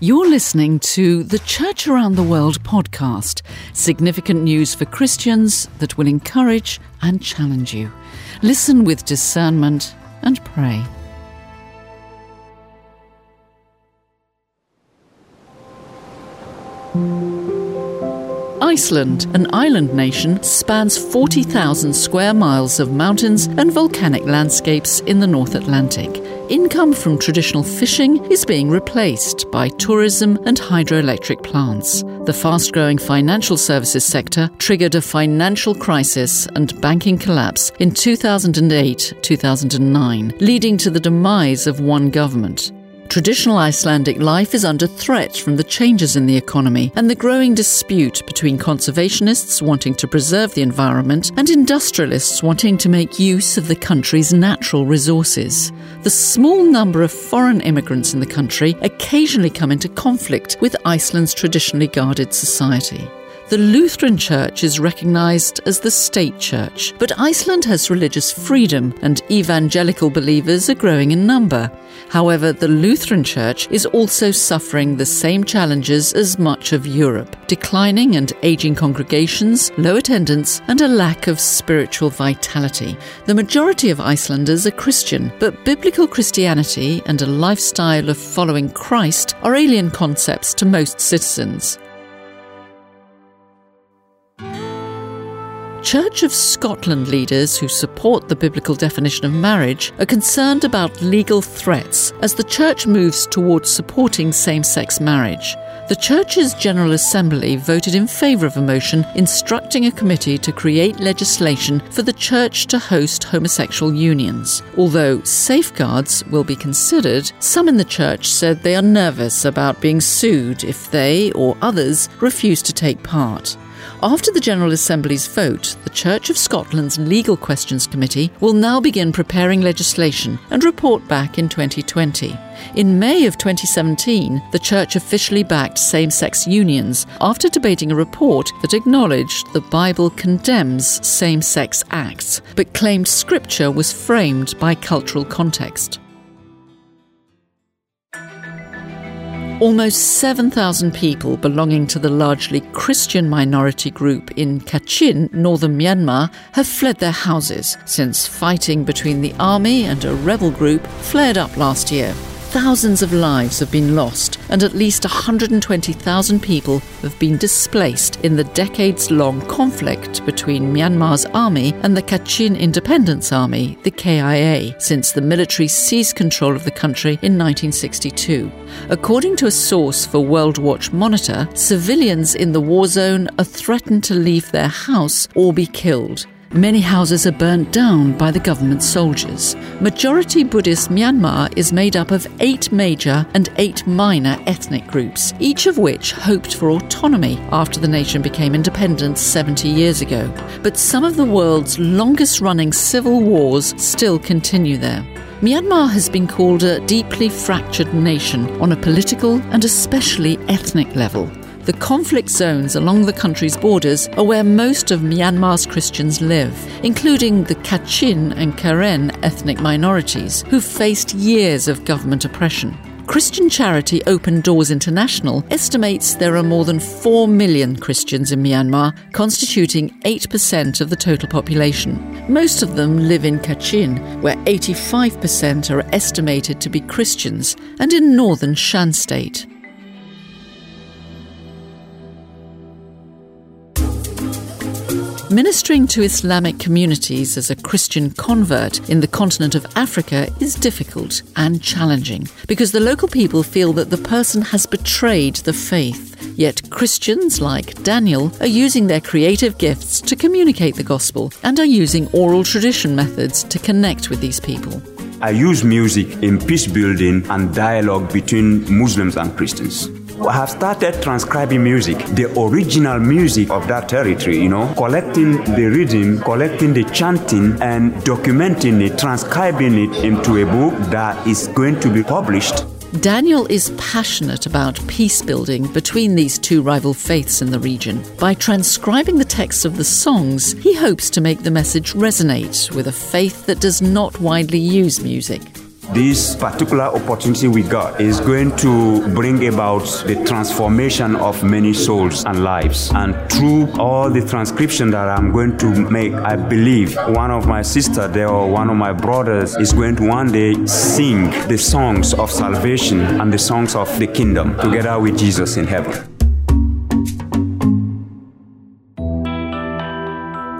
You're listening to the Church Around the World podcast, significant news for Christians that will encourage and challenge you. Listen with discernment and pray. Iceland, an island nation, spans 40,000 square miles of mountains and volcanic landscapes in the North Atlantic. Income from traditional fishing is being replaced by tourism and hydroelectric plants. The fast growing financial services sector triggered a financial crisis and banking collapse in 2008 2009, leading to the demise of one government. Traditional Icelandic life is under threat from the changes in the economy and the growing dispute between conservationists wanting to preserve the environment and industrialists wanting to make use of the country's natural resources. The small number of foreign immigrants in the country occasionally come into conflict with Iceland's traditionally guarded society. The Lutheran Church is recognised as the state church, but Iceland has religious freedom and evangelical believers are growing in number. However, the Lutheran Church is also suffering the same challenges as much of Europe declining and aging congregations, low attendance, and a lack of spiritual vitality. The majority of Icelanders are Christian, but biblical Christianity and a lifestyle of following Christ are alien concepts to most citizens. Church of Scotland leaders who support the biblical definition of marriage are concerned about legal threats as the church moves towards supporting same sex marriage. The Church's General Assembly voted in favour of a motion instructing a committee to create legislation for the Church to host homosexual unions. Although safeguards will be considered, some in the Church said they are nervous about being sued if they or others refuse to take part. After the General Assembly's vote, the Church of Scotland's Legal Questions Committee will now begin preparing legislation and report back in 2020. In May of 2017, the Church officially backed same sex unions after debating a report that acknowledged the Bible condemns same sex acts, but claimed Scripture was framed by cultural context. Almost 7,000 people belonging to the largely Christian minority group in Kachin, northern Myanmar, have fled their houses since fighting between the army and a rebel group flared up last year. Thousands of lives have been lost, and at least 120,000 people have been displaced in the decades long conflict between Myanmar's army and the Kachin Independence Army, the KIA, since the military seized control of the country in 1962. According to a source for World Watch Monitor, civilians in the war zone are threatened to leave their house or be killed. Many houses are burnt down by the government soldiers. Majority Buddhist Myanmar is made up of eight major and eight minor ethnic groups, each of which hoped for autonomy after the nation became independent 70 years ago. But some of the world's longest running civil wars still continue there. Myanmar has been called a deeply fractured nation on a political and especially ethnic level. The conflict zones along the country's borders are where most of Myanmar's Christians live, including the Kachin and Karen ethnic minorities, who've faced years of government oppression. Christian charity Open Doors International estimates there are more than 4 million Christians in Myanmar, constituting 8% of the total population. Most of them live in Kachin, where 85% are estimated to be Christians, and in northern Shan state. Ministering to Islamic communities as a Christian convert in the continent of Africa is difficult and challenging because the local people feel that the person has betrayed the faith. Yet Christians like Daniel are using their creative gifts to communicate the gospel and are using oral tradition methods to connect with these people. I use music in peace building and dialogue between Muslims and Christians. Have started transcribing music, the original music of that territory, you know, collecting the rhythm, collecting the chanting, and documenting it, transcribing it into a book that is going to be published. Daniel is passionate about peace building between these two rival faiths in the region. By transcribing the texts of the songs, he hopes to make the message resonate with a faith that does not widely use music. This particular opportunity we got is going to bring about the transformation of many souls and lives. And through all the transcription that I'm going to make, I believe one of my sister there or one of my brothers is going to one day sing the songs of salvation and the songs of the kingdom together with Jesus in heaven.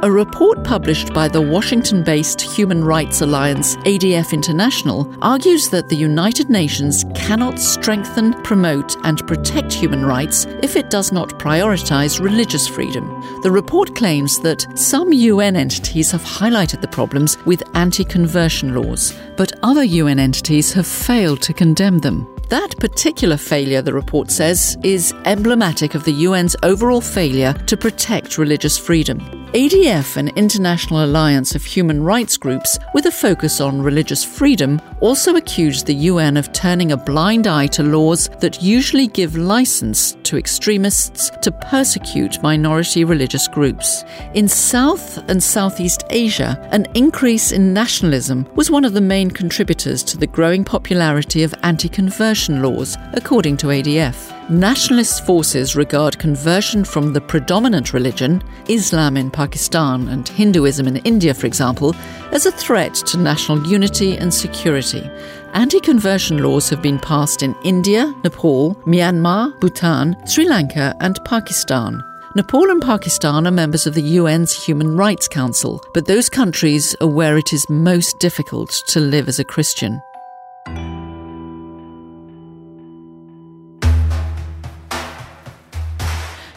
A report published by the Washington based Human Rights Alliance ADF International argues that the United Nations cannot strengthen, promote, and protect human rights if it does not prioritize religious freedom. The report claims that some UN entities have highlighted the problems with anti conversion laws, but other UN entities have failed to condemn them. That particular failure, the report says, is emblematic of the UN's overall failure to protect religious freedom. ADF, an international alliance of human rights groups with a focus on religious freedom, also accused the UN of turning a blind eye to laws that usually give license to extremists to persecute minority religious groups. In South and Southeast Asia, an increase in nationalism was one of the main contributors to the growing popularity of anti conversion laws, according to ADF. Nationalist forces regard conversion from the predominant religion, Islam in Pakistan and Hinduism in India, for example, as a threat to national unity and security. Anti conversion laws have been passed in India, Nepal, Myanmar, Bhutan, Sri Lanka, and Pakistan. Nepal and Pakistan are members of the UN's Human Rights Council, but those countries are where it is most difficult to live as a Christian.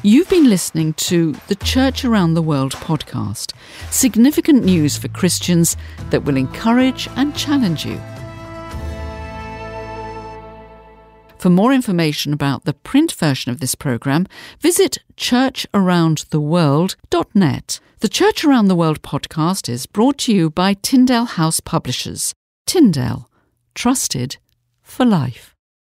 You've been listening to the Church Around the World podcast, significant news for Christians that will encourage and challenge you. For more information about the print version of this program, visit churcharoundtheworld.net. The Church Around the World podcast is brought to you by Tyndale House Publishers. Tyndale, trusted for life.